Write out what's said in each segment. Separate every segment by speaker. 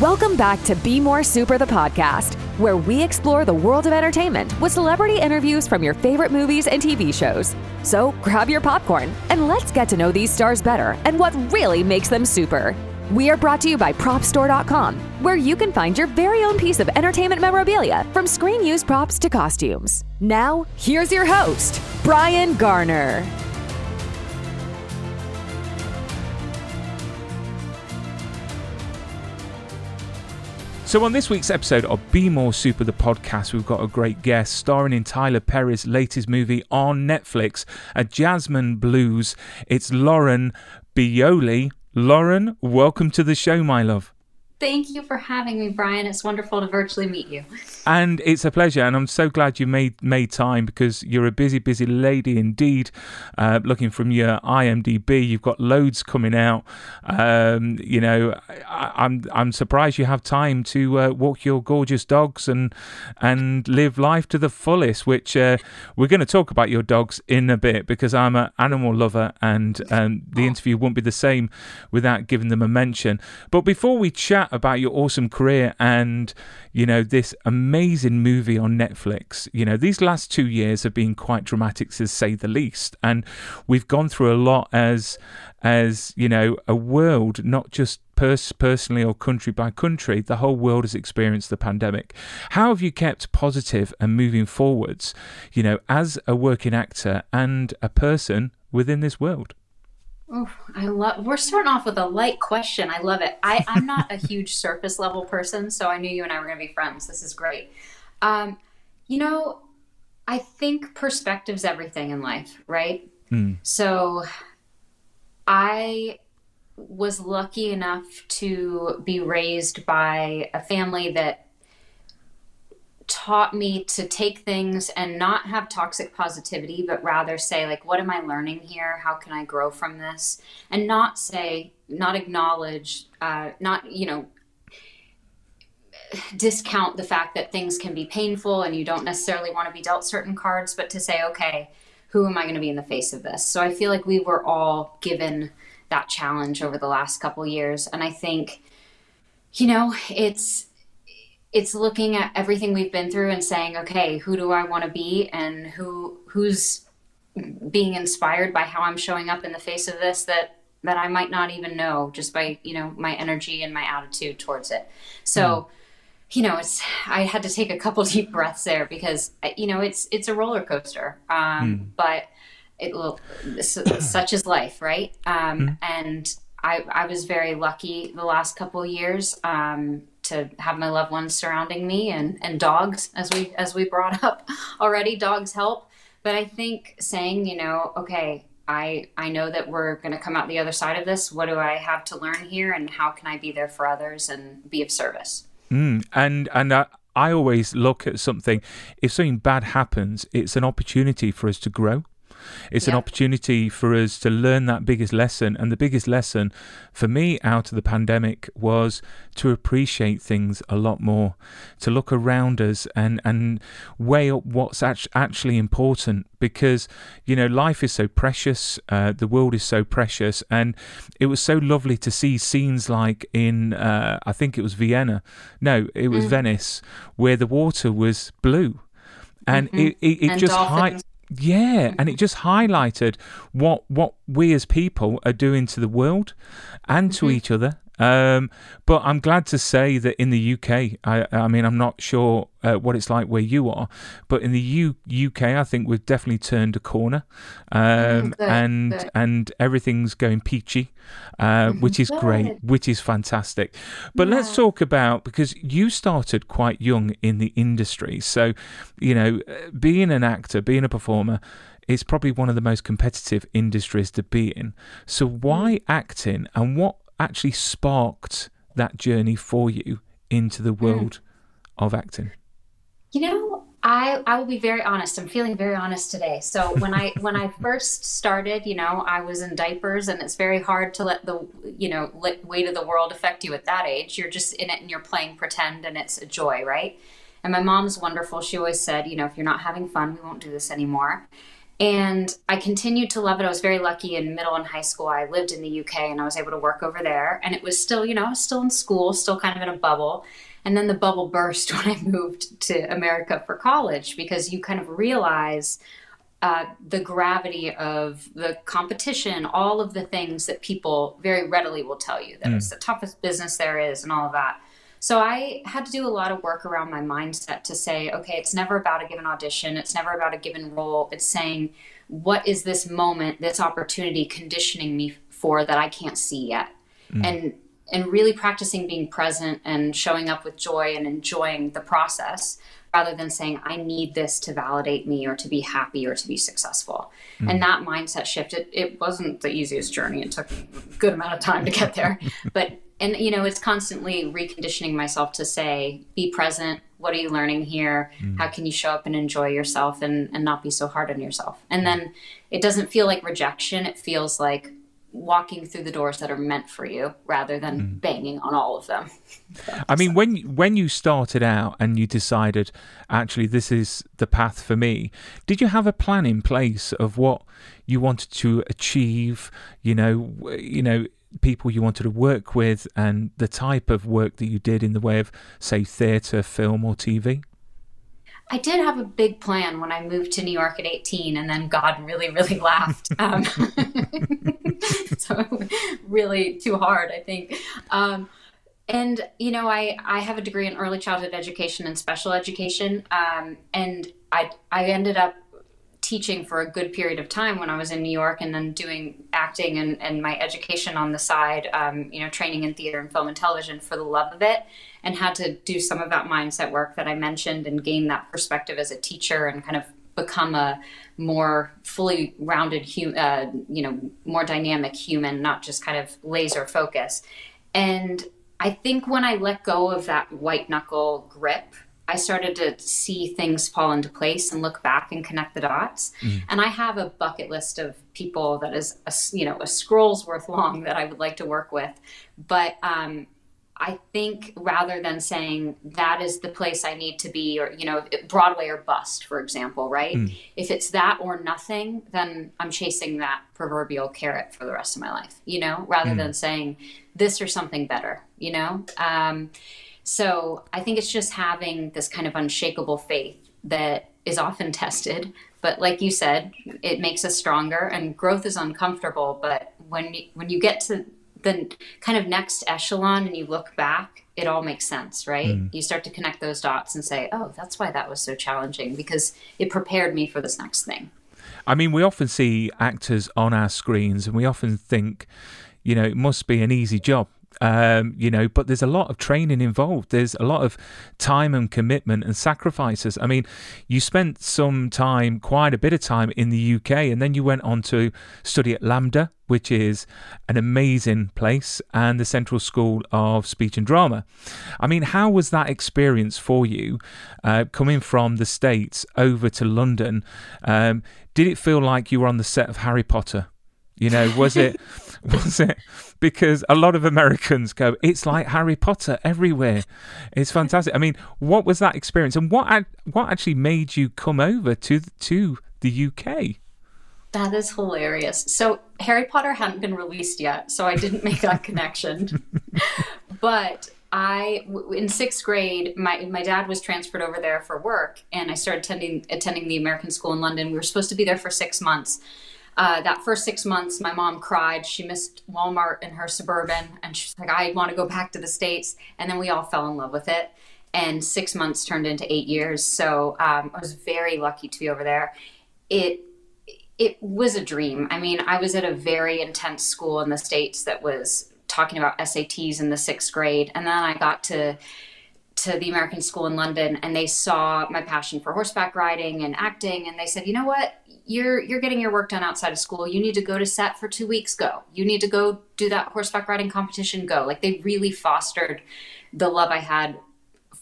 Speaker 1: Welcome back to Be More Super, the podcast, where we explore the world of entertainment with celebrity interviews from your favorite movies and TV shows. So grab your popcorn and let's get to know these stars better and what really makes them super. We are brought to you by PropStore.com, where you can find your very own piece of entertainment memorabilia from screen used props to costumes. Now, here's your host, Brian Garner.
Speaker 2: So, on this week's episode of Be More Super, the podcast, we've got a great guest starring in Tyler Perry's latest movie on Netflix, A Jazzman's Blues. It's Lauren Buglioli. Lauren, welcome to the show, my love.
Speaker 3: Thank you for having me, Brian. It's wonderful to virtually meet you.
Speaker 2: And it's a pleasure, and I'm so glad you made made time because you're a busy, busy lady indeed. Uh, looking from your IMDb, you've got loads coming out. Um, you know, I, am I'm, I'm surprised you have time to uh, walk your gorgeous dogs and and live life to the fullest. Which uh, we're going to talk about your dogs in a bit because I'm an animal lover, and um, the interview won't be the same without giving them a mention. But before we chat about your awesome career and you know this amazing movie on Netflix. You know these last two years have been quite dramatic to say the least, and we've gone through a lot as as you know a world, not just pers- personally or country by country. The whole world has experienced the pandemic. How have you kept positive and moving forwards? You know, as a working actor and a person within this world.
Speaker 3: Oh, I love. We're starting off with a light question. I love it. I, I'm not a huge surface level person, so I knew you and I were going to be friends. This is great. Um, you know, I think perspective's everything in life, right? Mm. So, I was lucky enough to be raised by a family that taught me to take things and not have toxic positivity, but rather say, like, what am I learning here? How can I grow from this? And not say, not acknowledge, uh, not, you know, discount the fact that things can be painful and you don't necessarily want to be dealt certain cards, but to say, okay, who am I going to be in the face of this? So I feel like we were all given that challenge over the last couple years. And I think, you know, it's, it's looking at everything we've been through and saying, okay, who do I want to be and who who's being inspired by how I'm showing up in the face of this that that I might not even know just by, you know, my energy and my attitude towards it. So, mm. you know, it's I had to take a couple deep breaths there because you know, it's it's a roller coaster. Um, mm. but it will such is life, right? Um, mm. and I, I was very lucky the last couple years. Um, to have my loved ones surrounding me and and dogs as we as we brought up already dogs help. But i think saying you know okay i i know that we're going to come out the other side of this. What do i have to learn here and how can i be there for others and be of service?
Speaker 2: Mm, and and uh, I always look at something. If something bad happens it's an opportunity for us to grow it's yeah. an opportunity for us to learn that biggest lesson. And the biggest lesson for me out of the pandemic was to appreciate things a lot more, to look around us and, and weigh up what's actually important because, you know, life is so precious, uh, the world is so precious. And it was so lovely to see scenes like in, uh, I think it was Vienna, no, it was mm. Venice, where the water was blue and mm-hmm. it, it, it
Speaker 3: and
Speaker 2: just
Speaker 3: hi-
Speaker 2: yeah, and it just highlighted what what we as people are doing to the world and to mm-hmm. each other um, but I'm glad to say that in the UK, I, I mean, I'm not sure uh, what it's like where you are, but in the U- UK, I think we've definitely turned a corner, um, good, and good. and everything's going peachy, uh, which is good. great, which is fantastic. But yeah. let's talk about because you started quite young in the industry, so you know, uh, being an actor, being a performer it's probably one of the most competitive industries to be in. So why mm. acting and what actually sparked that journey for you into the hmm. world mm. of acting?
Speaker 3: You know, I I will be very honest. I'm feeling very honest today. So when I when I first started, you know, I was in diapers, and it's very hard to let the you know weight of the world affect you at that age. You're just in it, and you're playing pretend, and it's a joy, right? And my mom's wonderful. She always said, you know, if you're not having fun, we won't do this anymore. And I continued to love it. I was very lucky in middle and high school. I lived in the UK and I was able to work over there. And it was still, you know, I was still in school, still kind of in a bubble. And then the bubble burst when I moved to America for college because you kind of realize uh, the gravity of the competition, all of the things that people very readily will tell you that mm. it's the toughest business there is, and all of that. So I had to do a lot of work around my mindset to say, okay, it's never about a given audition, it's never about a given role. It's saying, what is this moment, this opportunity conditioning me for that I can't see yet? Mm. And and really practicing being present and showing up with joy and enjoying the process rather than saying i need this to validate me or to be happy or to be successful mm. and that mindset shift it, it wasn't the easiest journey it took a good amount of time to get there but and you know it's constantly reconditioning myself to say be present. What are you learning here? Mm. how can you show up and enjoy yourself and, and not be so hard on yourself? And then it doesn't feel like rejection. It feels like walking through the doors that are meant for you rather than mm. banging on all of them.
Speaker 2: I mean when when you started out and you decided actually this is the path for me did you have a plan in place of what you wanted to achieve? You know you know people you wanted to work with and the type of work that you did in the way of, say, theatre, film, or TV?
Speaker 3: I did have a big plan when I moved to New York at 18, and then God really, really laughed. Um, so, really too hard, I think. Um, and you know, I I have a degree in early childhood education and special education, um, and I I ended up teaching for a good period of time when I was in New York and then doing acting and, and my education on the side, um, you know, training in theater and film and television for the love of it, and had to do some of that mindset work that I mentioned and gain that perspective as a teacher and kind of become a more fully rounded, uh, you know, more dynamic human, not just kind of laser focus. And I think when I let go of that white knuckle grip I started to see things fall into place and look back and connect the dots. Mm. And I have a bucket list of people that is, a, you know, a scroll's worth long that I would like to work with. But um, I think rather than saying that is the place I need to be, or, you know, Broadway or bust, for example, right? Mm. If it's that or nothing, then I'm chasing that proverbial carrot for the rest of my life, you know, rather mm. than saying this or something better, you know? Um, so I think it's just having this kind of unshakable faith that is often tested. But like you said, it makes us stronger and growth is uncomfortable. But when you, when you get to the kind of next echelon and you look back, it all makes sense, right? Mm. You start to connect those dots and say, oh, that's why that was so challenging because it prepared me for this next thing.
Speaker 2: I mean, we often see actors on our screens and we often think, you know, it must be an easy job um, you know, but there's a lot of training involved. There's a lot of time and commitment and sacrifices. I mean, you spent some time, quite a bit of time in the UK, and then you went on to study at LAMDA, which is an amazing place, and the Central School of Speech and Drama. I mean, how was that experience for you uh, coming from the States over to London? Um, did it feel like you were on the set of Harry Potter? You know, was it was it because a lot of Americans go, it's like Harry Potter everywhere. It's fantastic. I mean, what was that experience, and what what actually made you come over to to the UK?
Speaker 3: That is hilarious. So Harry Potter hadn't been released yet, so I didn't make that connection. but I, in sixth grade, my my dad was transferred over there for work, and I started attending attending the American school in London. We were supposed to be there for six months, uh, that first six months, my mom cried. She missed Walmart in her suburban, and she's like, "I want to go back to the states." And then we all fell in love with it. And six months turned into eight years. So um, I was very lucky to be over there. It it was a dream. I mean, I was at a very intense school in the states that was talking about SATs in the sixth grade, and then I got to to the American School in London, and they saw my passion for horseback riding and acting, and they said, "You know what? you're you're getting your work done outside of school. You need to go to set for two weeks. Go. You need to go do that horseback riding competition. Go. Like they really fostered the love i had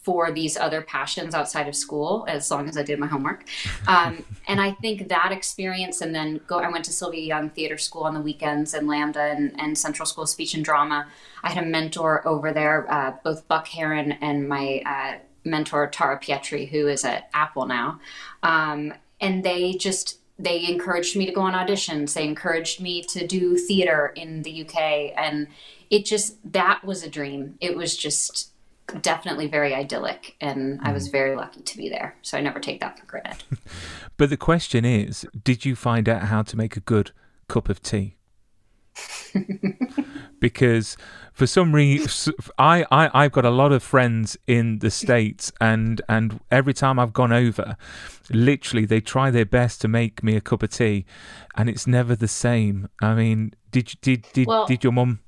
Speaker 3: for these other passions outside of school as long as i did my homework um, and i think that experience and then go i went to sylvia young theater school on the weekends and LAMDA and, and central school of speech and drama i had a mentor over there uh, both buck heron and my uh, mentor tara pietri who is at apple now um, and they just they encouraged me to go on auditions. They encouraged me to do theater in the UK. And it just, that was a dream. It was just definitely very idyllic. And I was
Speaker 2: Mm.
Speaker 3: very lucky to be there. So I never take that for granted.
Speaker 2: But the question is, did you find out how to make a good cup of tea? because for some reason, I, I I've got a lot of friends in the states, and and every time I've gone over, literally they try their best to make me a cup of tea, and it's never the same. I mean, did did did
Speaker 3: Well,
Speaker 2: did your mum?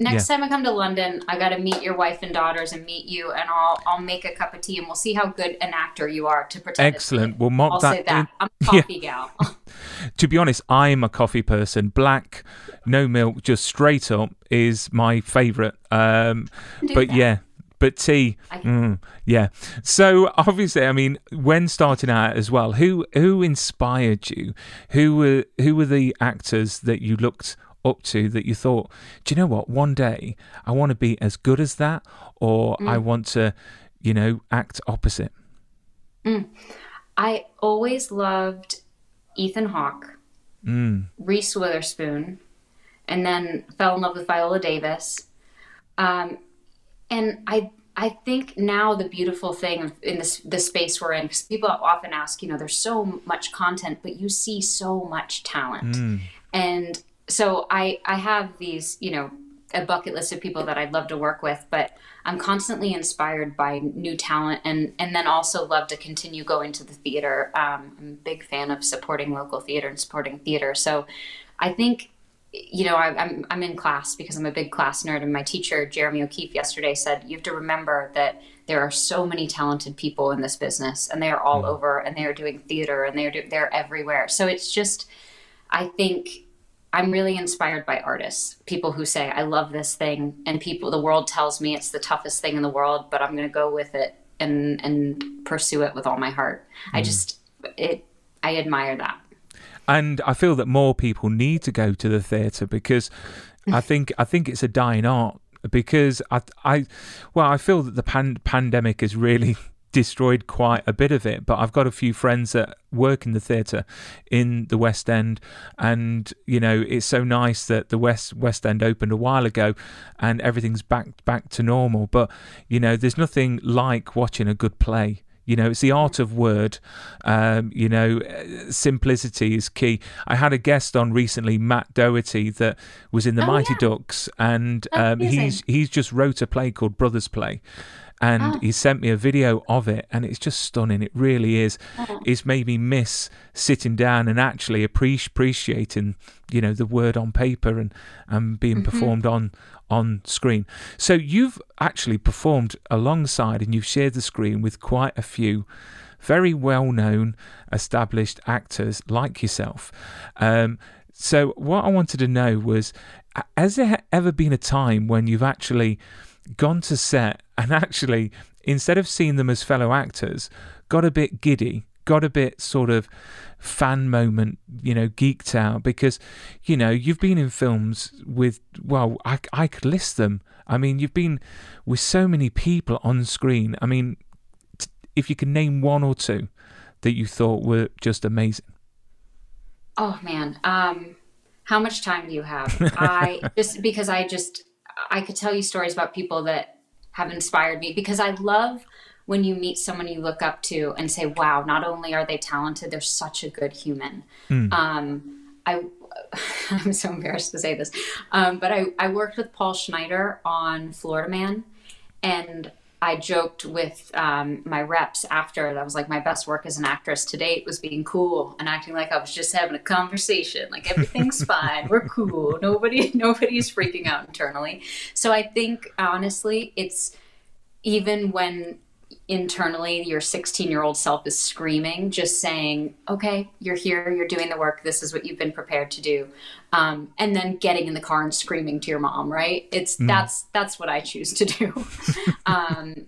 Speaker 3: Next time I come to London, I got to meet your wife and daughters and meet you, and I'll I'll make a cup of tea, and we'll see how good an actor you are to pretend.
Speaker 2: Excellent. We'll mark
Speaker 3: I'll
Speaker 2: that
Speaker 3: say that.
Speaker 2: in-
Speaker 3: I'm a coffee gal.
Speaker 2: to be honest, I'm a coffee person. Black, no milk, just straight up is my favourite. Um, but
Speaker 3: that.
Speaker 2: yeah, but tea, mm, yeah. So obviously, I mean, when starting out as well, who who inspired you? Who were who were the actors that you looked up to that you thought, do you know what? One day I want to be as good as that, or
Speaker 3: Mm.
Speaker 2: I want to, you know, act opposite.
Speaker 3: I always loved Ethan Hawke,
Speaker 2: Mm.
Speaker 3: Reese Witherspoon, and then fell in love with Viola Davis. Um, and I I think now the beautiful thing in this the space we're in, because people often ask, you know, there's so much content, but you see so much talent.
Speaker 2: Mm.
Speaker 3: and so I I have these you know a bucket list of people that I'd love to work with, but I'm constantly inspired by new talent and and then also love to continue going to the theater. Um, I'm a big fan of supporting local theater and supporting theater. So I think you know I, I'm I'm in class because I'm a big class nerd, and my teacher Jeremy O'Keefe yesterday said you have to remember that there are so many talented people in this business, and they are all over, and they are doing theater, and they're do, they're everywhere. So it's just I think I'm really inspired by artists, people who say, I love this thing, and people, the world tells me it's the toughest thing in the world, but I'm going to go with it and, and pursue it with all my heart. I hmm. just, it, I admire that.
Speaker 2: and I feel that more people need to go to the theatre because I think I think it's a dying art because I I well I feel that the pan- pandemic has really destroyed quite a bit of it but I've got a few friends that work in the theatre in the West End and you know it's so nice that the West West End opened a while ago and everything's back back to normal but you know there's nothing like watching a good play you know, it's the art of word. Um, you know, uh, simplicity is key. I had a guest on recently, Matt Doherty, that was in the
Speaker 3: Oh,
Speaker 2: Mighty
Speaker 3: yeah.
Speaker 2: Ducks, and um, he's he's just wrote a play called Brothers Play, and
Speaker 3: Oh.
Speaker 2: he sent me a video of it, and it's just stunning. It really is.
Speaker 3: Oh.
Speaker 2: It's made me miss sitting down and actually appreciating, you know, the word on paper and and being mm-hmm. performed on on screen. So you've actually performed alongside and you've shared the screen with quite a few very well known established actors like yourself. Um, so what I wanted to know was has there ever been a time when you've actually gone to set and actually instead of seeing them as fellow actors got a bit giddy got a bit sort of fan moment, you know, geeked out because, you know, you've been in films with, well, I, I could list them. I mean, you've been with so many people on screen. I mean, t- if you can name one or two that you thought were just amazing.
Speaker 3: Oh man, um, how much time do you have? I just because I just I could tell you stories about people that have inspired me because I love when you meet someone you look up to and say, "Wow, not only are they talented, they're such a good human." Um, I I'm so embarrassed to say this, um, but I I worked with Paul Schneider on Florida Man, and I joked with um, my reps after that I was like my best work as an actress to date was being cool and acting like I was just having a conversation, like everything's fine, we're cool, nobody nobody's freaking out internally. So I think honestly, it's even when internally your 16 year old self is screaming just saying okay you're here you're doing the work this is what you've been prepared to do. Um, and then getting in the car and screaming to your mom right? It's that's that's what i choose to do. Um,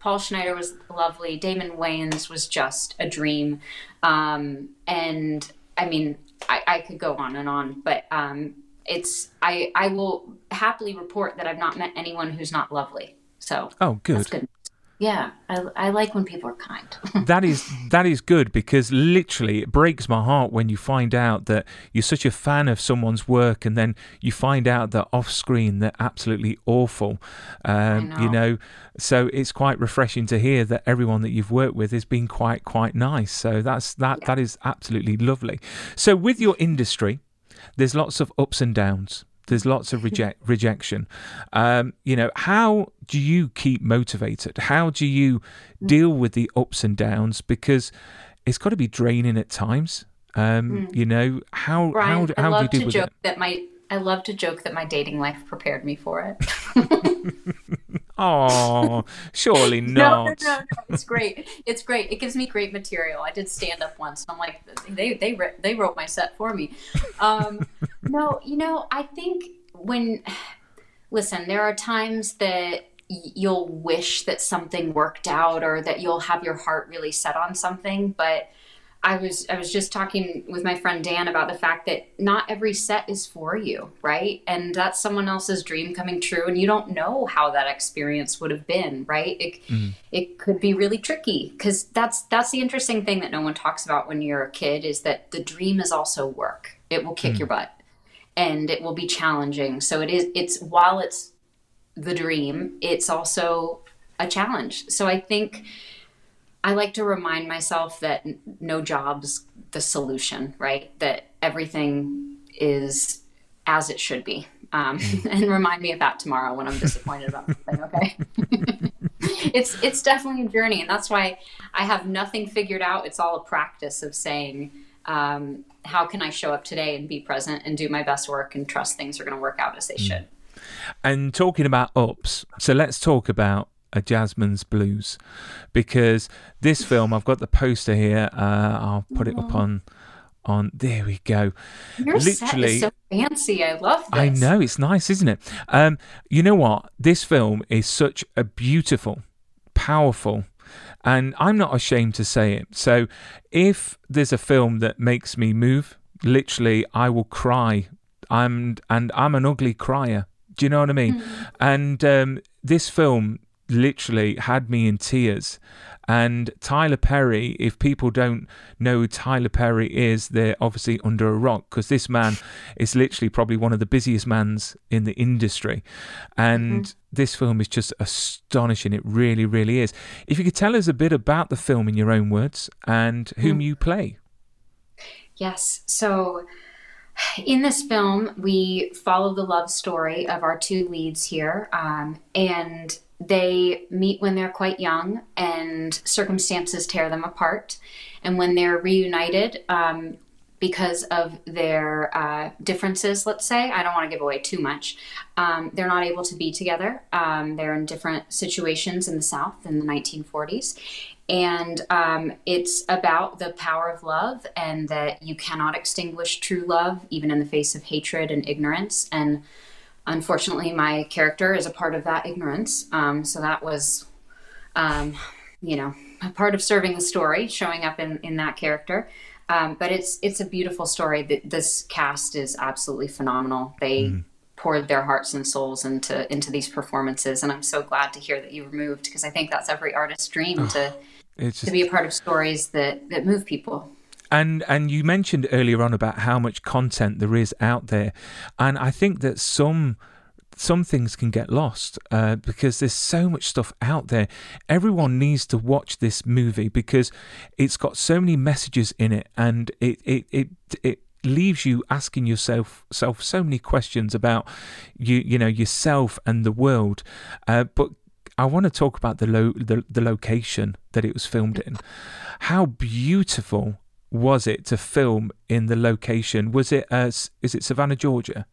Speaker 3: paul schneider was lovely damon wayans was just a dream. Um, and i mean I, I could go on and on but um, it's I, I will happily report that i've not met anyone who's not lovely so
Speaker 2: Oh,
Speaker 3: that's
Speaker 2: good.
Speaker 3: good yeah, I, I like when people are kind.
Speaker 2: that is that is good because literally it breaks my heart when you find out that you're such a fan of someone's work and then you find out that off screen they're absolutely awful. Um,
Speaker 3: know.
Speaker 2: You know, so it's quite refreshing to hear that everyone that you've worked with has been quite quite nice. So that's that
Speaker 3: Yeah.
Speaker 2: that is absolutely lovely. So with your industry, there's lots of ups and downs. There's lots of reject rejection. Um, you know, how do you keep motivated? How do you deal with the ups and downs? Because it's got to be draining at times. Um, You know, how
Speaker 3: Brian,
Speaker 2: how
Speaker 3: I
Speaker 2: how do you deal
Speaker 3: to
Speaker 2: with
Speaker 3: joke
Speaker 2: it?
Speaker 3: that my I love to joke that my dating life prepared me for it.
Speaker 2: Oh, surely
Speaker 3: No,
Speaker 2: not.
Speaker 3: no, no, no. It's great. It's great. It gives me great material. I did stand up once. I'm like, they they they wrote my set for me. Um, no, you know, I think when listen, there are times that y- you'll wish that something worked out or that you'll have your heart really set on something, but I was I was just talking with my friend Dan about the fact that not every set is for you, right? And that's someone else's dream coming true and you don't know how that experience would have been, right? It mm-hmm. it could be really tricky cuz that's that's the interesting thing that no one talks about when you're a kid is that the dream is also work. It will kick mm-hmm. your butt and it will be challenging. So it is it's while it's the dream, it's also a challenge. So I think I like to remind myself that no job's the solution, right? That everything is as it should be. Um, and remind me of that tomorrow when I'm disappointed about something, okay? it's it's definitely a journey, and that's why I have nothing figured out. It's all a practice of saying, um, how can I show up today and be present and do my best work and trust things are going to work out as they should.
Speaker 2: And talking about ups, so let's talk about a Jazzman's Blues, because this film I've got the poster here. Uh, I'll put it up on on. There we go.
Speaker 3: Your set is so fancy. I love this.
Speaker 2: I know it's nice, isn't it? Um, you know what? This film is such a beautiful, powerful, and I'm not ashamed to say it. So, if there's a film that makes me move, literally, I will cry. I'm and I'm an ugly crier. Do you know what I mean? And um, this film literally had me in tears. And Tyler Perry, if people don't know who Tyler Perry is, they're obviously under a rock because this man is literally probably one of the busiest mans in the industry. And this film is just astonishing. It really, really is. If you could tell us a bit about the film in your own words and whom you play.
Speaker 3: Yes. So in this film, we follow the love story of our two leads here, um, and they meet when they're quite young, and circumstances tear them apart. And when they're reunited, um, because of their uh, differences, let's say, I don't want to give away too much, um, they're not able to be together. Um, they're in different situations in the South in the 1940s. And um, it's about the power of love and that you cannot extinguish true love, even in the face of hatred and ignorance. And unfortunately, my character is a part of that ignorance. Um, so that was, um, you know, a part of serving the story, showing up in, in that character. Um, but it's it's a beautiful story. Th- This cast is absolutely phenomenal. They poured their hearts and souls into into these performances, and I'm so glad to hear that you were moved because I think that's every artist's dream to
Speaker 2: It's
Speaker 3: to be a part of stories that that move people.
Speaker 2: And and you mentioned earlier on about how much content there is out there, and I think that some some things can get lost uh, because there's so much stuff out there. Everyone needs to watch this movie because it's got so many messages in it, and it it it it leaves you asking yourself self so many questions about you you know yourself and the world. Uh, but I want to talk about the lo- the the location that it was filmed in. How beautiful was it to film in the location? Was it uh, is it Savannah, Georgia?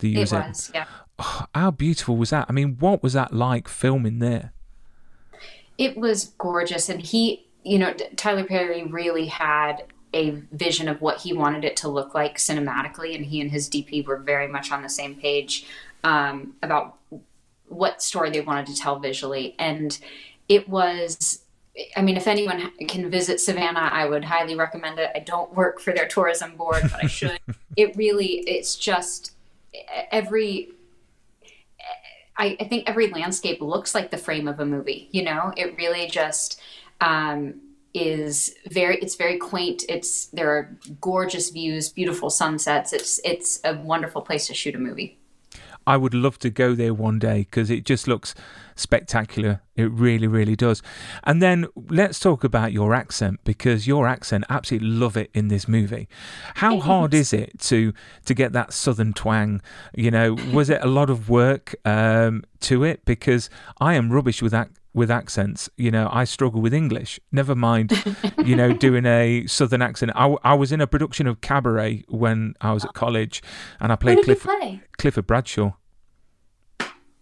Speaker 2: The
Speaker 3: It
Speaker 2: US
Speaker 3: was, yeah.
Speaker 2: Oh, how beautiful was that? I mean, what was that like filming there?
Speaker 3: It was gorgeous, and he, you know, Tyler Perry really had a vision of what he wanted it to look like cinematically, and he and his DP were very much on the same page um, about what story they wanted to tell visually, and it was. I mean, if anyone can visit Savannah, I would highly recommend it. I don't work for their tourism board, but I should. it really, it's just every I, I think every landscape looks like the frame of a movie. You know, it really just um, is very. It's very quaint. It's there are gorgeous views, beautiful sunsets. It's it's a wonderful place to shoot a movie.
Speaker 2: I would love to go there one day because it just looks spectacular. It really, really does. And then let's talk about your accent because your accent, absolutely love it in this movie. How hard is it to to get that southern twang? You know, was it a lot of work um, to it? Because I am rubbish with that with accents. You know, I struggle with English. Never mind, you know, doing a southern accent. I, I was in a production of Cabaret when I was at college, and I played Cliff,
Speaker 3: play?
Speaker 2: Clifford Bradshaw.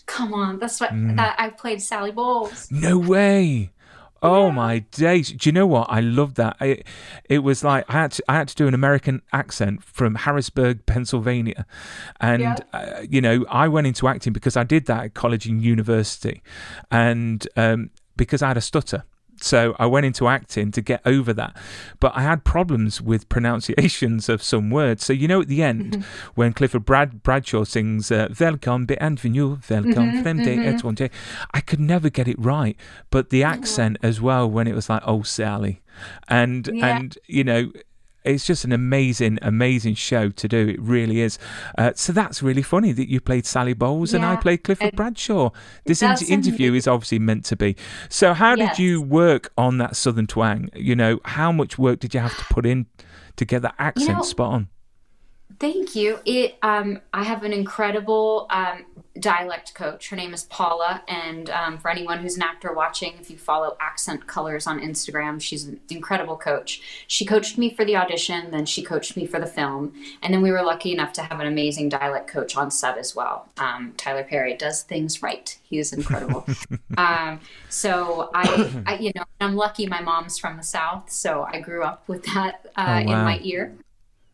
Speaker 3: Come on, that's what
Speaker 2: Mm.
Speaker 3: that I played Sally Bowles.
Speaker 2: No way. Oh my days! Do you know what? I love that. It, it was like I had to, I had to do an American accent from Harrisburg, Pennsylvania, and
Speaker 3: Yeah.
Speaker 2: uh, you know I went into acting because I did that at college and university, and um, because I had a stutter. So I went into acting to get over that, but I had problems with pronunciations of some words. So you know, at the end, mm-hmm. when Clifford Brad Bradshaw sings uh, "Welcome, bienvenue, welcome, mm-hmm, fremde, étranger," mm-hmm. I could never get it right. But the oh. accent as well, when it was like "Oh Sally," and
Speaker 3: Yeah.
Speaker 2: and you know. It's just an amazing, amazing show to do. It really is. Uh, so that's really funny that you played Sally Bowles and I played Clifford Bradshaw. This inter- interview is obviously meant to be. So, how did you work on that southern twang? You know, how much work did you have to put in to get that accent
Speaker 3: know-
Speaker 2: spot on?
Speaker 3: Thank you. It um I have an incredible um dialect coach. Her name is Paula and um, for anyone who's an actor watching, if you follow Accent Colors on Instagram, she's an incredible coach. She coached me for the audition, then she coached me for the film, and then we were lucky enough to have an amazing dialect coach on set as well. Um, Tyler Perry does things right. He is incredible. um, so I, I, you know, I'm lucky. My mom's from the South, so I grew up with that uh,
Speaker 2: Oh,
Speaker 3: in my ear.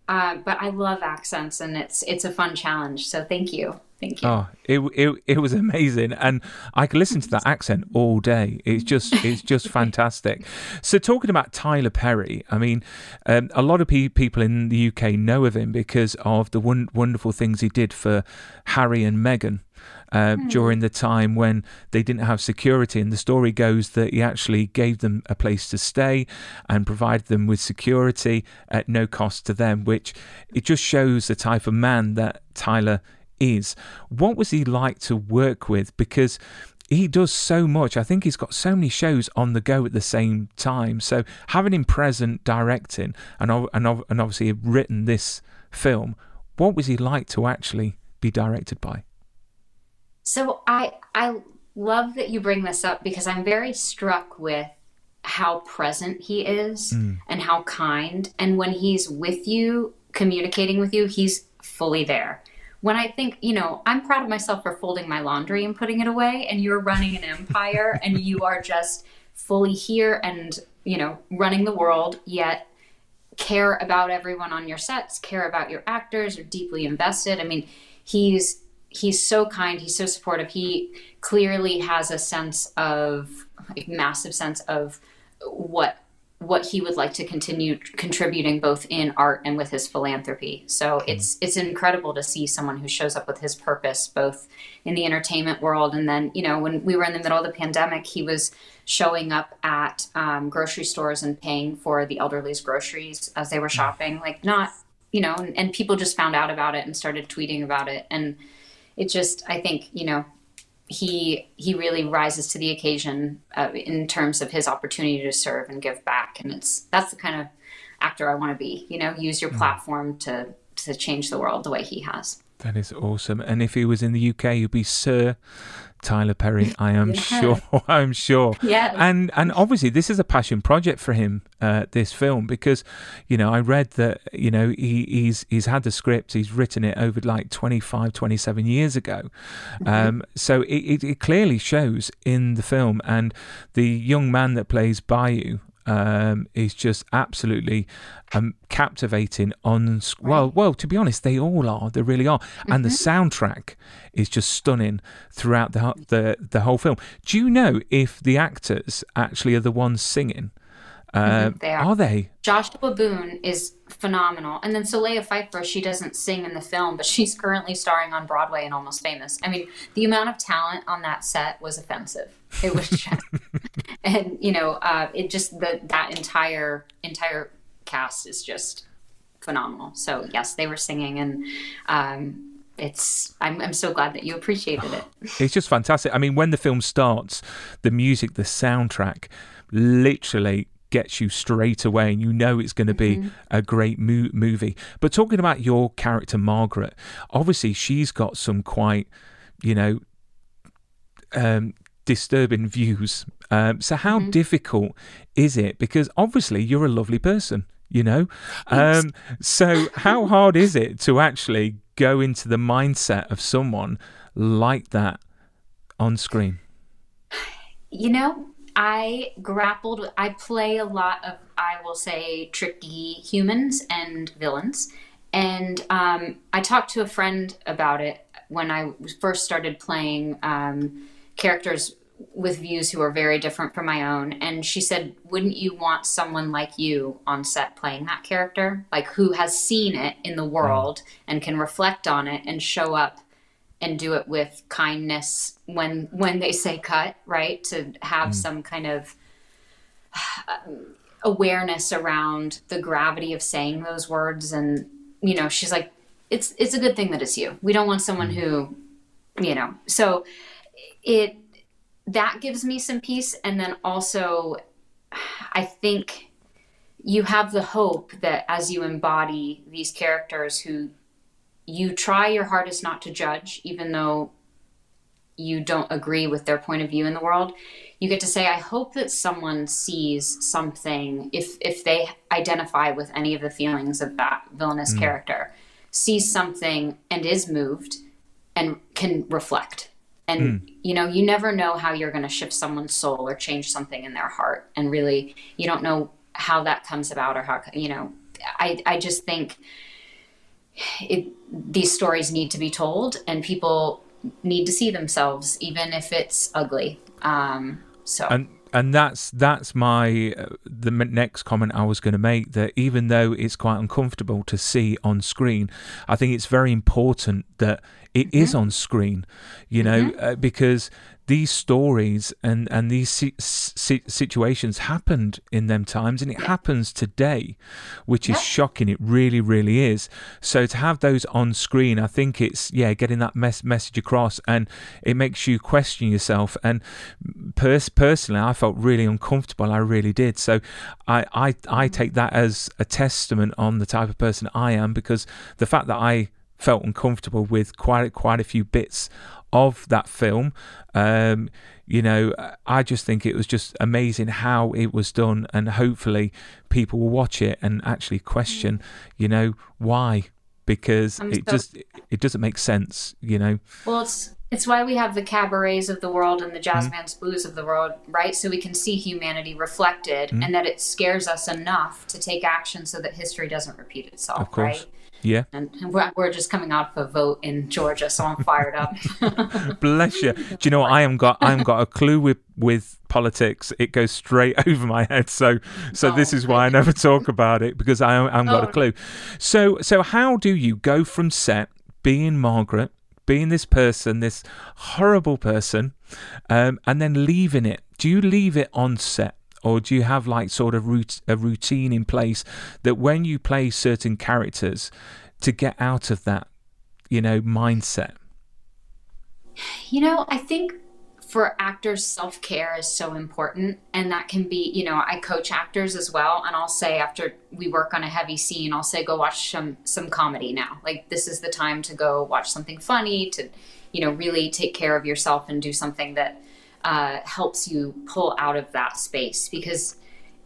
Speaker 3: Uh, but I love accents, and it's it's a fun challenge. So thank you, thank you.
Speaker 2: Oh, it, it it was amazing, and I could listen to that accent all day. It's just it's just fantastic. So talking about Tyler Perry, I mean, um, a lot of pe- people in the UK know of him because of the won- wonderful things he did for Harry and Meghan. Uh, During the time when they didn't have security, and the story goes that he actually gave them a place to stay and provided them with security at no cost to them, which it just shows the type of man that Tyler is. What was he like to work with? Because he does so much. I think he's got so many shows on the go at the same time. So having him present, directing, and and, and obviously written this film, what was he like to actually be directed by?
Speaker 3: So I I love that you bring this up because I'm very struck with how present he is hmm. and how kind. And when he's with you, communicating with you, he's fully there. When I think, you know, I'm proud of myself for folding my laundry and putting it away, and you're running an empire and you are just fully here and, you know, running the world, yet care about everyone on your sets, care about your actors, are deeply invested. I mean, he's he's so kind, he's so supportive. He clearly has a sense of like massive sense of what what he would like to continue contributing both in art and with his philanthropy. So it's it's incredible to see someone who shows up with his purpose both in the entertainment world and then you know when we were in the middle of the pandemic he was showing up at um, grocery stores and paying for the elderly's groceries as they were shopping like not you know and, and people just found out about it and started tweeting about it. And it just i think you know he he really rises to the occasion uh, in terms of his opportunity to serve and give back. And it's that's the kind of actor i want to be you know? Use your platform to to change the world the way he has.
Speaker 2: That is awesome. And if he was in the UK, he'd be Sir Tyler Perry. I am
Speaker 3: Yeah.
Speaker 2: sure. I'm sure.
Speaker 3: Yes.
Speaker 2: And and obviously this is a passion project for him. Uh, this film because, you know, I read that you know he, he's he's had the script. He's written it over like 25, 27 years ago. Um, so it, it, it clearly shows in the film. And the young man that plays Bayou um, is just absolutely um, captivating on well well to be honest they all are they really are and the soundtrack is just stunning throughout the, the the whole film do you know if the actors actually are the ones singing Uh, mm-hmm, they are. are. they?
Speaker 3: Joshua Boone is phenomenal, and then Solea Pfeiffer. She doesn't sing in the film, but she's currently starring on Broadway and Almost Famous. I mean, the amount of talent on that set was offensive. It was, just, and you know, uh, it just the that entire entire cast is just phenomenal. So yes, they were singing, and um, it's I'm, I'm so glad that you appreciated it.
Speaker 2: It's just fantastic. I mean, when the film starts, the music, the soundtrack, literally gets you straight away, and you know it's going to be mm-hmm. a great mo- movie. But talking about your character, Margaret, obviously she's got some quite, you know, um, disturbing views. Um, so how mm-hmm. difficult is it? Because obviously you're a lovely person you know um, so how hard is it to actually go into the mindset of someone like that on screen?
Speaker 3: You know, I grappled. I play a lot of, I will say, tricky humans and villains. And um, I talked to a friend about it when I first started playing um, characters with views who are very different from my own. And she said, Wouldn't you want someone like you on set playing that character? Like who has seen it in the world and can reflect on it and show up and do it with kindness when when they say cut, right? To have mm. some kind of awareness around the gravity of saying those words and you know, she's like it's it's a good thing that it's you. We don't want someone mm. who you know. So it that gives me some peace. And then also, I think you have the hope that as you embody these characters who you try your hardest not to judge, even though you don't agree with their point of view in the world, you get to say, I hope that someone sees something, if, if they identify with any of the feelings of that villainous mm. character, sees something and is moved and can reflect and mm. you know you never know how you're going to shift someone's soul or change something in their heart. And really you don't know how that comes about or how you know i i just think it, these stories need to be told and people need to see themselves even if it's ugly. Um so.
Speaker 2: And and that's that's my uh, the next comment I was going to make that even though it's quite uncomfortable to see on screen, I think it's very important that it mm-hmm. is on screen, you know, mm-hmm. uh, because these stories and and these si- si- situations happened in them times and it happens today which is shocking. It really really is. So to have those on screen i think it's yeah getting that mes- message across and it makes you question yourself. And pers- personally i felt really uncomfortable. I really did. So I, I i take that as a testament on the type of person i am because the fact that i felt uncomfortable with quite quite a few bits of that film. Um, you know, I just think it was just amazing how it was done, and hopefully people will watch it and actually question, you know, why because I'm it so- just it doesn't make sense, you know.
Speaker 3: Well, it's it's why we have the cabarets of the world and the jazz mm-hmm. band blues of the world, right? So we can see humanity reflected, mm-hmm. and that it scares us enough to take action so that history doesn't repeat itself, right?
Speaker 2: Yeah.
Speaker 3: And we're, we're just coming out of a vote in Georgia, so I'm fired up.
Speaker 2: Bless you. Do you know what? I am got I am got a clue with with politics. It goes straight over my head. So so oh, this is why I never talk about it because I I haven't got oh. a clue. So so how do you go from set being Margaret, being this person, this horrible person, um, and then leaving it? Do you leave it on set? Or do you have like sort of root, a routine in place that when you play certain characters to get out of that you know mindset?
Speaker 3: You know i think for actors self-care is so important and that can be you know i coach actors as well and i'll say after we work on a heavy scene i'll say go watch some some comedy now. Like this is the time to go watch something funny to you know really take care of yourself and do something that uh, helps you pull out of that space. Because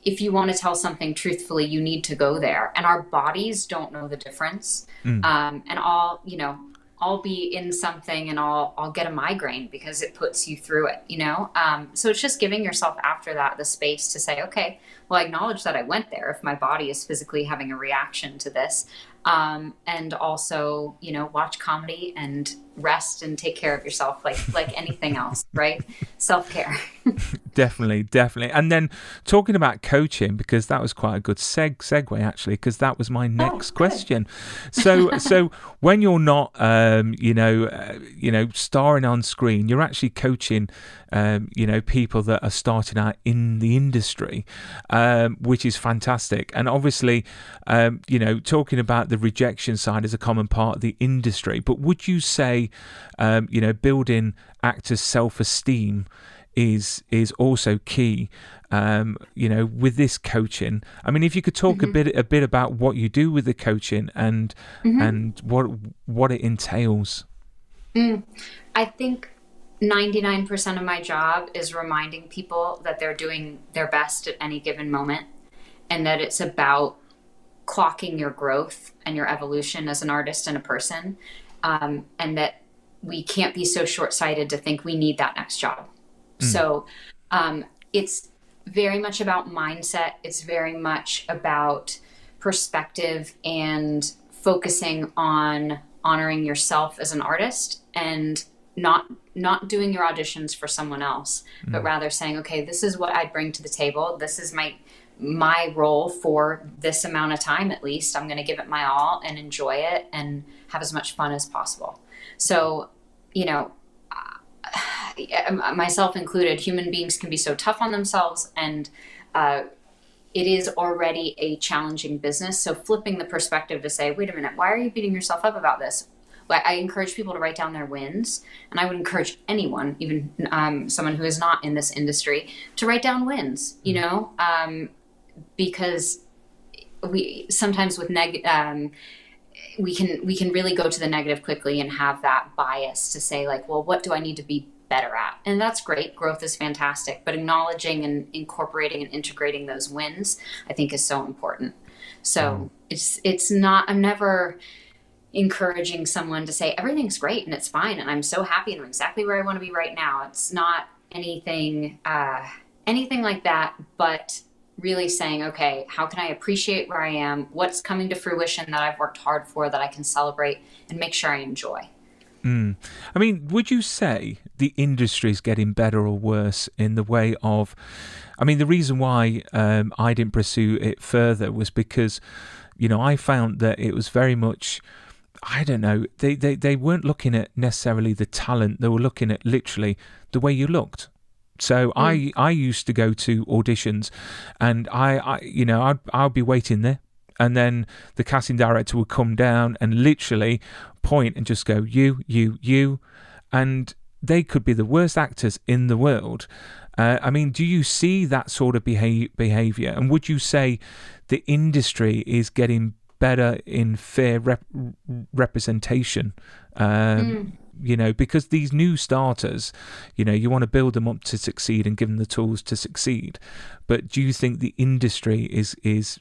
Speaker 3: if you want to tell something truthfully you need to go there. And our bodies don't know the difference. Mm. um, and i'll you know i'll be in something and i'll i'll get a migraine because it puts you through it you know? Um, so it's just giving yourself after that the space to say okay well i acknowledge that i went there if my body is physically having a reaction to this. Um, and also you know watch comedy and rest and take care of yourself like like anything else right self-care
Speaker 2: definitely, definitely. And then talking about coaching, because that was quite a good seg- segue actually, because that was my next oh, question. So, so when you're not, um, you know, uh, you know, starring on screen, you're actually coaching, um, you know, people that are starting out in the industry, um, which is fantastic. And obviously, um, you know, talking about the rejection side is a common part of the industry. But would you say, um, you know, building actors' self-esteem is is also key. Um, you know, with this coaching. I mean, if you could talk mm-hmm. a bit a bit about what you do with the coaching and mm-hmm. and what what it entails.
Speaker 3: Mm. I think 99% of my job is reminding people that they're doing their best at any given moment and that it's about clocking your growth and your evolution as an artist and a person um, and that we can't be so short-sighted to think we need that next job Mm. So um, it's very much about mindset. It's very much about perspective and focusing on honoring yourself as an artist and not not doing your auditions for someone else mm. but rather saying okay this is what i bring to the table this is my my role for this amount of time at least i'm going to give it my all and enjoy it and have as much fun as possible so you know myself included, human beings can be so tough on themselves and uh, it is already a challenging business. So flipping the perspective to say, wait a minute, why are you beating yourself up about this? I encourage people to write down their wins, and I would encourage anyone, even um, someone who is not in this industry, to write down wins. You know, um, because we sometimes with neg. Um, we can we can really go to the negative quickly and have that bias to say like well what do i need to be better at. And that's great. Growth is fantastic. But acknowledging and incorporating and integrating those wins, I think, is so important. So mm. it's it's not. I'm never encouraging someone to say everything's great and it's fine and I'm so happy and I'm exactly where I want to be right now. It's not anything uh, anything like that, but really saying, okay, how can I appreciate where I am? What's coming to fruition that I've worked hard for that I can celebrate and make sure I enjoy.
Speaker 2: Mm. I mean, would you say the industry is getting better or worse in the way of? I mean, the reason why um, I didn't pursue it further was because, you know, I found that it was very much. I don't know. They, they they weren't looking at necessarily the talent. They were looking at literally the way you looked. So mm. I I used to go to auditions, and I, I you know I'd I'd be waiting there. And then the casting director would come down and literally point and just go you you you. And they could be the worst actors in the world. Uh, i mean do you see that sort of beha- behavior? And would you say the industry is getting better in fair rep- representation? Um, mm. You know because these new starters you know you want to build them up to succeed and give them the tools to succeed but do you think the industry is is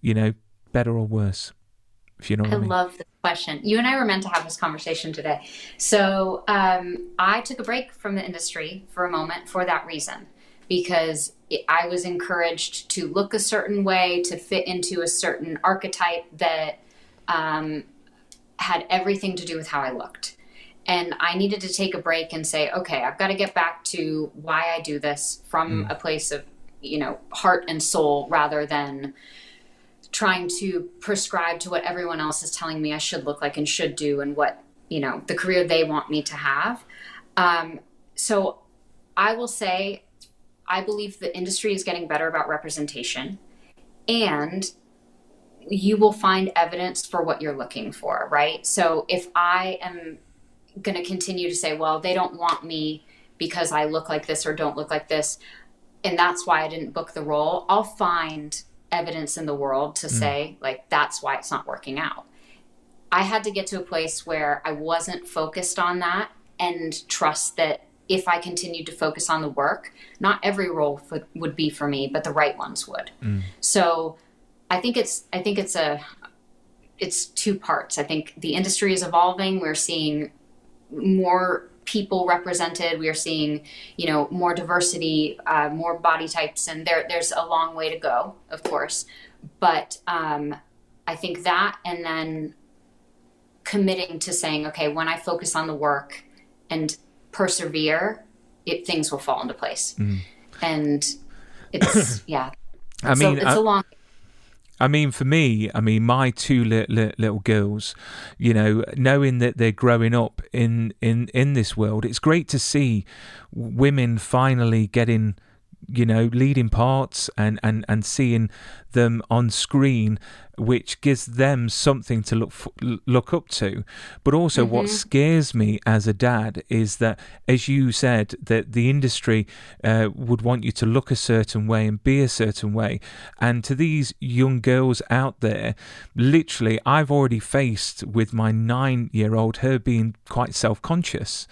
Speaker 2: you know better or worse? If you know I, I mean.
Speaker 3: love the question. You and I were meant to have this conversation today. So um, I took a break from the industry for a moment for that reason, because I was encouraged to look a certain way, to fit into a certain archetype that um, had everything to do with how I looked. And I needed to take a break and say, okay, I've got to get back to why I do this from mm. a place of, you know, heart and soul rather than trying to prescribe to what everyone else is telling me I should look like and should do and what, you know, the career they want me to have. Um, so I will say, I believe the industry is getting better about representation and you will find evidence for what you're looking for, right? So if I am going to continue to say, well, they don't want me because I look like this or don't look like this, and that's why I didn't book the role, I'll find evidence in the world to mm. say like that's why it's not working out. I had to get to a place where i wasn't focused on that and trust that if i continued to focus on the work not every role f- would be for me but the right ones would. Mm. so i think it's i think it's a it's two parts. I think the industry is evolving. We're seeing more people represented. We are seeing, you know, more diversity, uh, more body types, and there there's a long way to go, of course. But um, I think that, and then committing to saying, okay, when I focus on the work and persevere, it, things will fall into place. Mm. and it's yeah.
Speaker 2: I
Speaker 3: It's
Speaker 2: mean,
Speaker 3: it's
Speaker 2: I-
Speaker 3: a long.
Speaker 2: I mean, for me, I mean, my two little, little girls, you know, knowing that they're growing up in, in, in this world, it's great to see women finally getting, you know, leading parts and, and, and seeing them on screen, which gives them something to look f- look up to. But also, what scares me as a dad is that, as you said, that the industry uh, would want you to look a certain way and be a certain way. And to these young girls out there, literally, I've already faced with my nine year old her being quite self conscious.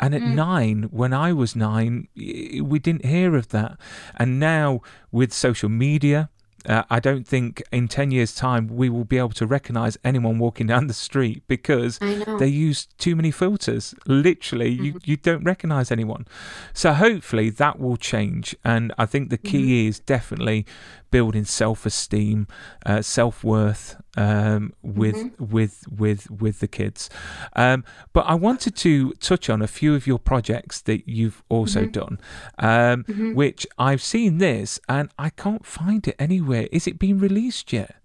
Speaker 2: And at nine, when I was nine, we didn't hear of that. And now with social media, uh, I don't think in 10 years' time we will be able to recognize anyone walking down the street because they use too many filters. Literally, you, you don't recognize anyone. So hopefully that will change. And I think the key is definitely building self esteem, uh, self worth um, with, with, with, with the kids. Um, but I wanted to touch on a few of your projects that you've also done, um, which I've seen this and I can't find it anywhere. Is it been released yet?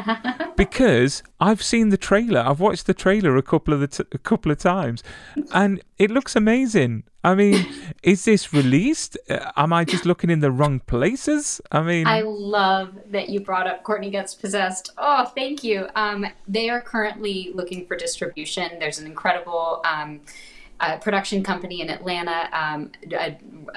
Speaker 2: because I've seen the trailer. I've watched the trailer a couple of the t- a couple of times, and it looks amazing. I mean, is this released? Uh, Am I just looking in the wrong places? I mean,
Speaker 3: I love that you brought up Courtney Gets Possessed. Oh, thank you. Um, they are currently looking for distribution. There's an incredible um, uh, production company in Atlanta um,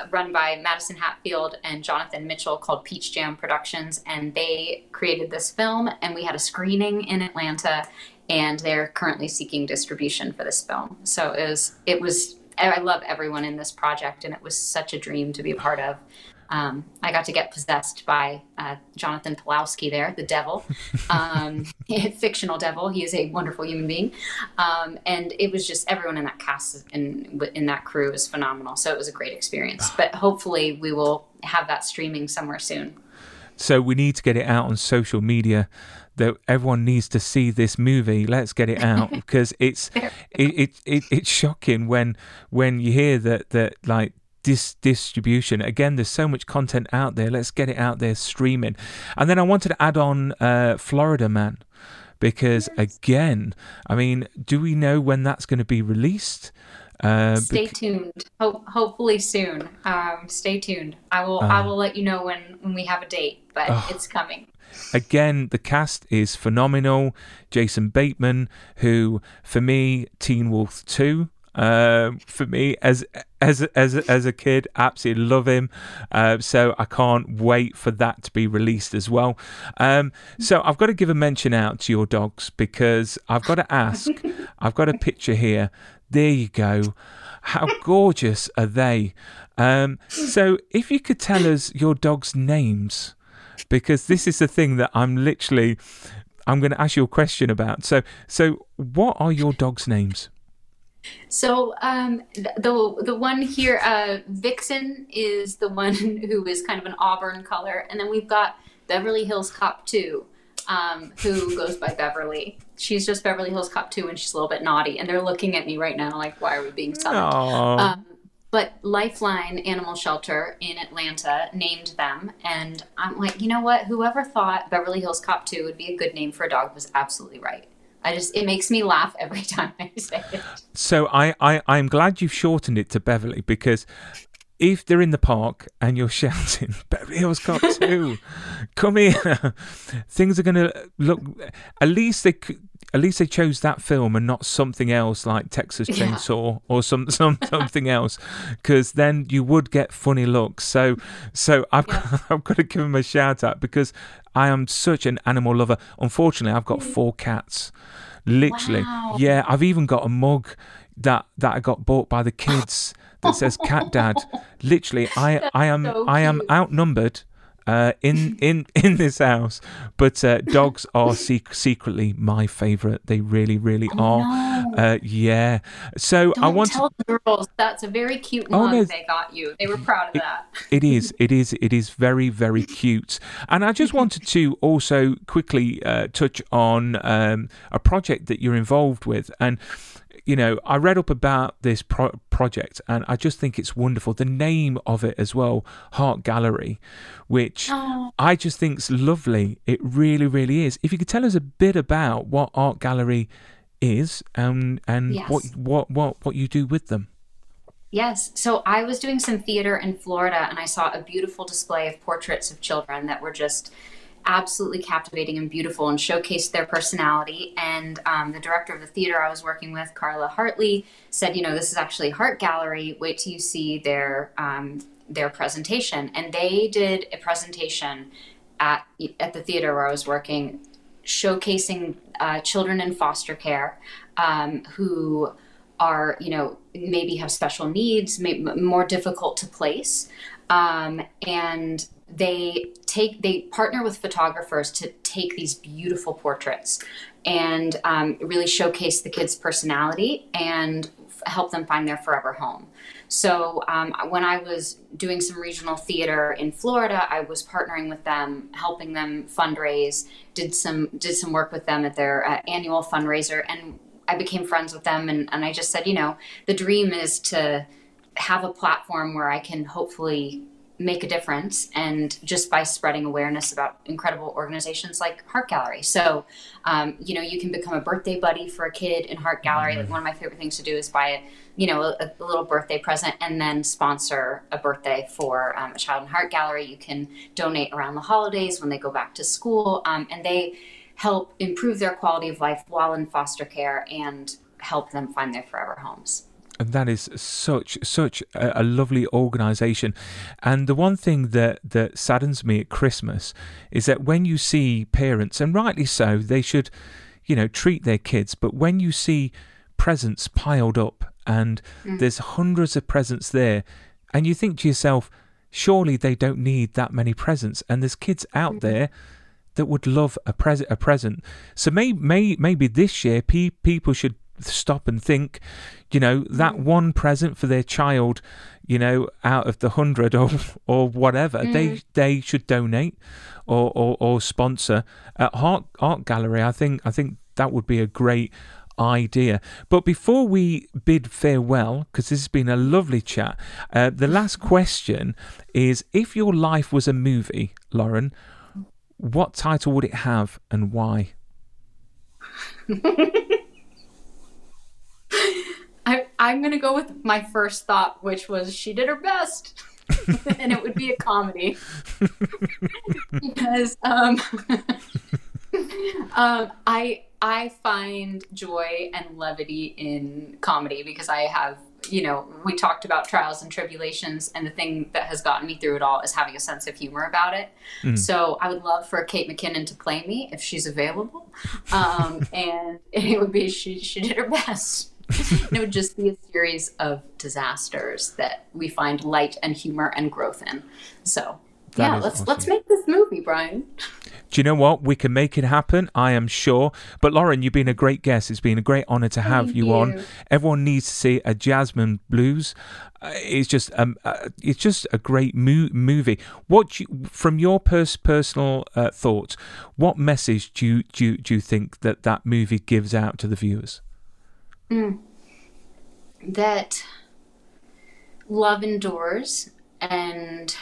Speaker 3: run by Madison Hatfield and Jonathan Mitchell called Peach Jam Productions. And they created this film, and we had a screening in Atlanta. And they're currently seeking distribution for this film. So it was, it was, I love everyone in this project, and it was such a dream to be a part of. Um, I got to get possessed by uh, Jonathan Pulowski there, the devil, um, fictional devil. He is a wonderful human being, um, and it was just everyone in that cast and in that crew is phenomenal. So it was a great experience. But hopefully, we will have that streaming somewhere soon.
Speaker 2: so we need to get it out on social media. That everyone needs to see this movie. Let's get it out because it's it, it, it it's shocking when when you hear that that like this distribution again there's so much content out there let's get it out there streaming and then i wanted to add on uh florida man because again i mean do we know when that's going to be released uh
Speaker 3: Stay
Speaker 2: bec-
Speaker 3: tuned. Ho- hopefully soon. Um, stay tuned. I will. I will let you know when when we have a date, but it's coming.
Speaker 2: again the cast is phenomenal jason bateman who for me teen wolf 2 um, for me as as as as a kid I absolutely love him. Uh, so i can't wait for that to be released as well. Um, so i've got to give a mention out to your dogs because i've got to ask i've got a picture here. There you go. How gorgeous are they? Um, so if you could tell us your dogs names because this is the thing that I'm literally I'm going to ask you a question about. So so what are your dogs' names?
Speaker 3: So um, the the one here, uh, Vixen, is the one who is kind of an auburn color, and then we've got Beverly Hills Cop Two, um, who goes by Beverly. She's just Beverly Hills Cop Two, and she's a little bit naughty, and they're looking at me right now like, "Why are we being summoned?" Um, but Lifeline Animal Shelter in Atlanta named them, and I'm like, you know what? Whoever thought Beverly Hills Cop Two would be a good name for a dog was absolutely right. I just it makes me laugh every time I say it.
Speaker 2: so I, I I'm glad you've shortened it to Beverly because if they're in the park and you're shouting Beverly Hills Cop 2, come here, things are going to look. At least they at least they chose that film and not something else like Texas
Speaker 3: Yeah.
Speaker 2: Chainsaw or some, some something else, because then you would get funny looks. So so I've got, I've got to give them a shout out because I am such an animal lover. Unfortunately, I've got mm. four cats. Literally,
Speaker 3: Wow.
Speaker 2: yeah. I've even got a mug that that I got bought by the kids that says "Cat Dad." Literally, I I am
Speaker 3: so
Speaker 2: I am outnumbered uh, in in in this house, but uh, dogs are sec- secretly my favourite. They really really are.
Speaker 3: no.
Speaker 2: Uh, yeah. So
Speaker 3: Don't
Speaker 2: I want to
Speaker 3: tell the girls that's a very cute
Speaker 2: Oh,
Speaker 3: mug
Speaker 2: no.
Speaker 3: they got you. They were proud of that.
Speaker 2: It is. It is. It is very, very cute. And I just wanted to also quickly uh, touch on um, a project that you're involved with. And you know, I read up about this pro- project and I just think it's wonderful. The name of it as well, Heart Gallery, which oh. I just think's lovely. It really, really is. If you could tell us a bit about what Heart Gallery is and and yes. what what what what you do with them.
Speaker 3: Yes. So I was doing some theater in Florida and I saw a beautiful display of portraits of children that were just absolutely captivating and beautiful and showcased their personality. And um, the director of the theater I was working with, Carla Hartley, said, you know, this is actually Heart Gallery. Wait till you see their um, their presentation. And they did a presentation at at the theater where I was working, showcasing uh, children in foster care um, who are, you know, maybe have special needs, maybe more difficult to place. Um, and they take they partner with photographers to take these beautiful portraits and um, really showcase the kids' personality and f- help them find their forever home. So um, when I was doing some regional theater in Florida, I was partnering with them, helping them fundraise. Did some did some work with them at their uh, annual fundraiser, and I became friends with them. And, and I just said, you know, the dream is to have a platform where I can hopefully make a difference and just by spreading awareness about incredible organizations like heart gallery. So um, you know you can become a birthday buddy for a kid in heart gallery. Like mm-hmm. one of my favorite things to do is buy a you know a, a little birthday present and then sponsor a birthday for um, a child in heart gallery. You can donate around the holidays when they go back to school um, and they help improve their quality of life while in foster care and help them find their forever homes
Speaker 2: and that is such such a, a, lovely organization and the one thing that that saddens me at christmas is that when you see parents and rightly so they should you know treat their kids but when you see presents piled up and mm. there's hundreds of presents there and you think to yourself surely they don't need that many presents and there's kids out mm-hmm. there that would love a present a present so may, may, maybe this year pe- people should stop and think, you know, that mm. one present for their child, you know, out of the hundred or or whatever, mm. they they should donate or, or, or sponsor at art heart gallery. I think I think that would be a great idea. But before we bid farewell, because this has been a lovely chat, uh, the last question is: If your life was a movie, Lauren, what title would it have and why?
Speaker 3: I, I'm going to go with my first thought, which was she did her best. and it would be a comedy. because um, um, I I find joy and levity in comedy because I have, you know, we talked about trials and tribulations, and the thing that has gotten me through it all is having a sense of humor about it. Mm. So I would love for Kate McKinnon to play me if she's available, um, and it would be she she did her best it would just be a series of disasters that we find light and humor and growth in. So that yeah, let's awesome. let's make this movie, Brian.
Speaker 2: Do you know what? We can make it happen, I am sure. But Lauren, you've been a great guest. It's been a great honor to have you, you, on. Everyone needs to see a Jazzman's Blues. Uh, it's just um, uh, it's just a great mo- movie. What you, from your pers- personal uh, thoughts, what message do you, do you do you think that that movie gives out to the viewers?
Speaker 3: Mm. That love endures and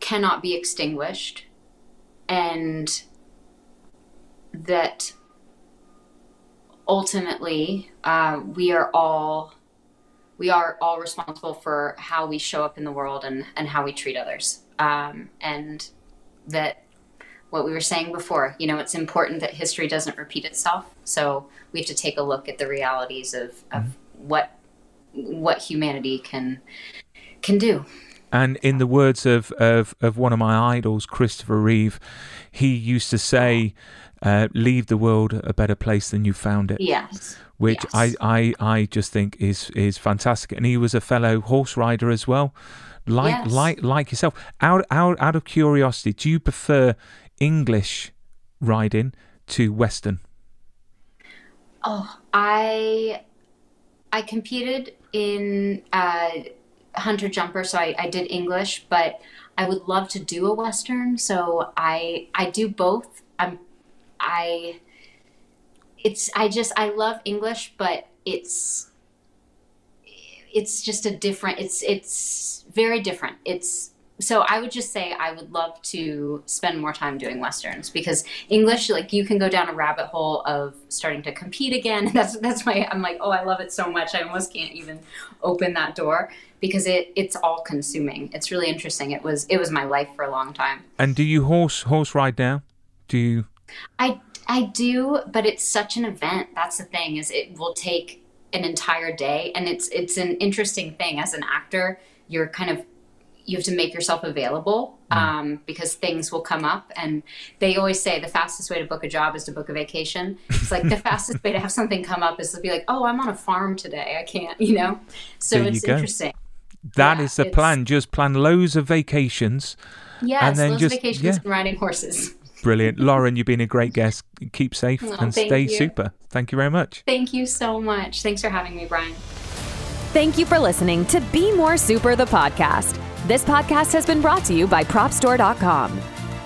Speaker 3: cannot be extinguished, and that ultimately uh, we are all we are all responsible for how we show up in the world and, and how we treat others um, and that what we were saying before. You know, it's important that history doesn't repeat itself. So we have to take a look at the realities of, of mm-hmm. what what humanity can can do.
Speaker 2: And in the words of, of, of one of my idols, Christopher Reeve, he used to say, uh, "Leave the world a better place than you found it."
Speaker 3: Yes.
Speaker 2: Which
Speaker 3: yes.
Speaker 2: I, I, I just think is is fantastic. And he was a fellow horse rider as well, like yes. like like yourself. Out out out of curiosity, do you prefer English riding to Western?
Speaker 3: Oh, I I competed in uh, hunter jumper, so I, I did English, but I would love to do a Western, so I I do both. I'm I it's I just I love English, but it's it's just a different. It's it's very different. It's so I would just say I would love to spend more time doing westerns because English, like you can go down a rabbit hole of starting to compete again. That's that's why I'm like, oh, I love it so much. I almost can't even open that door because it it's all consuming. It's really interesting. It was it was my life for a long time.
Speaker 2: And do you horse horse ride now? Do you?
Speaker 3: I I do, but it's such an event. That's the thing is it will take an entire day and it's it's an interesting thing as an actor. You're kind of you have to make yourself available um, because things will come up. And they always say the fastest way to book a job is to book a vacation. It's like the fastest way to have something come up is to be like, oh, I'm on a farm today. I can't, you know? So
Speaker 2: There
Speaker 3: it's interesting.
Speaker 2: That
Speaker 3: Yeah,
Speaker 2: is the plan. Just plan loads of vacations.
Speaker 3: Yes,
Speaker 2: then
Speaker 3: those
Speaker 2: just-
Speaker 3: vacations
Speaker 2: yeah.
Speaker 3: and riding horses.
Speaker 2: Brilliant. Lauren, you've been a great guest. Keep safe
Speaker 3: Oh,
Speaker 2: and stay
Speaker 3: you.
Speaker 2: super. Thank you very much.
Speaker 3: Thank you so much. Thanks for having me, Brian.
Speaker 1: Thank you for listening to Be More Super, the podcast. This podcast has been brought to you by PropStore.com.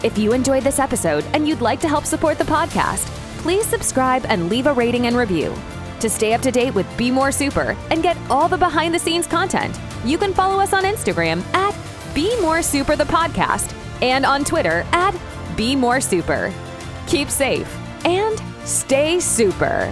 Speaker 1: If you enjoyed this episode and you'd like to help support the podcast, please subscribe and leave a rating and review. To stay up to date with Be More Super and get all the behind the scenes content, you can follow us on Instagram at Be More Super, the podcast, and on Twitter at Be More Super. Keep safe and stay super.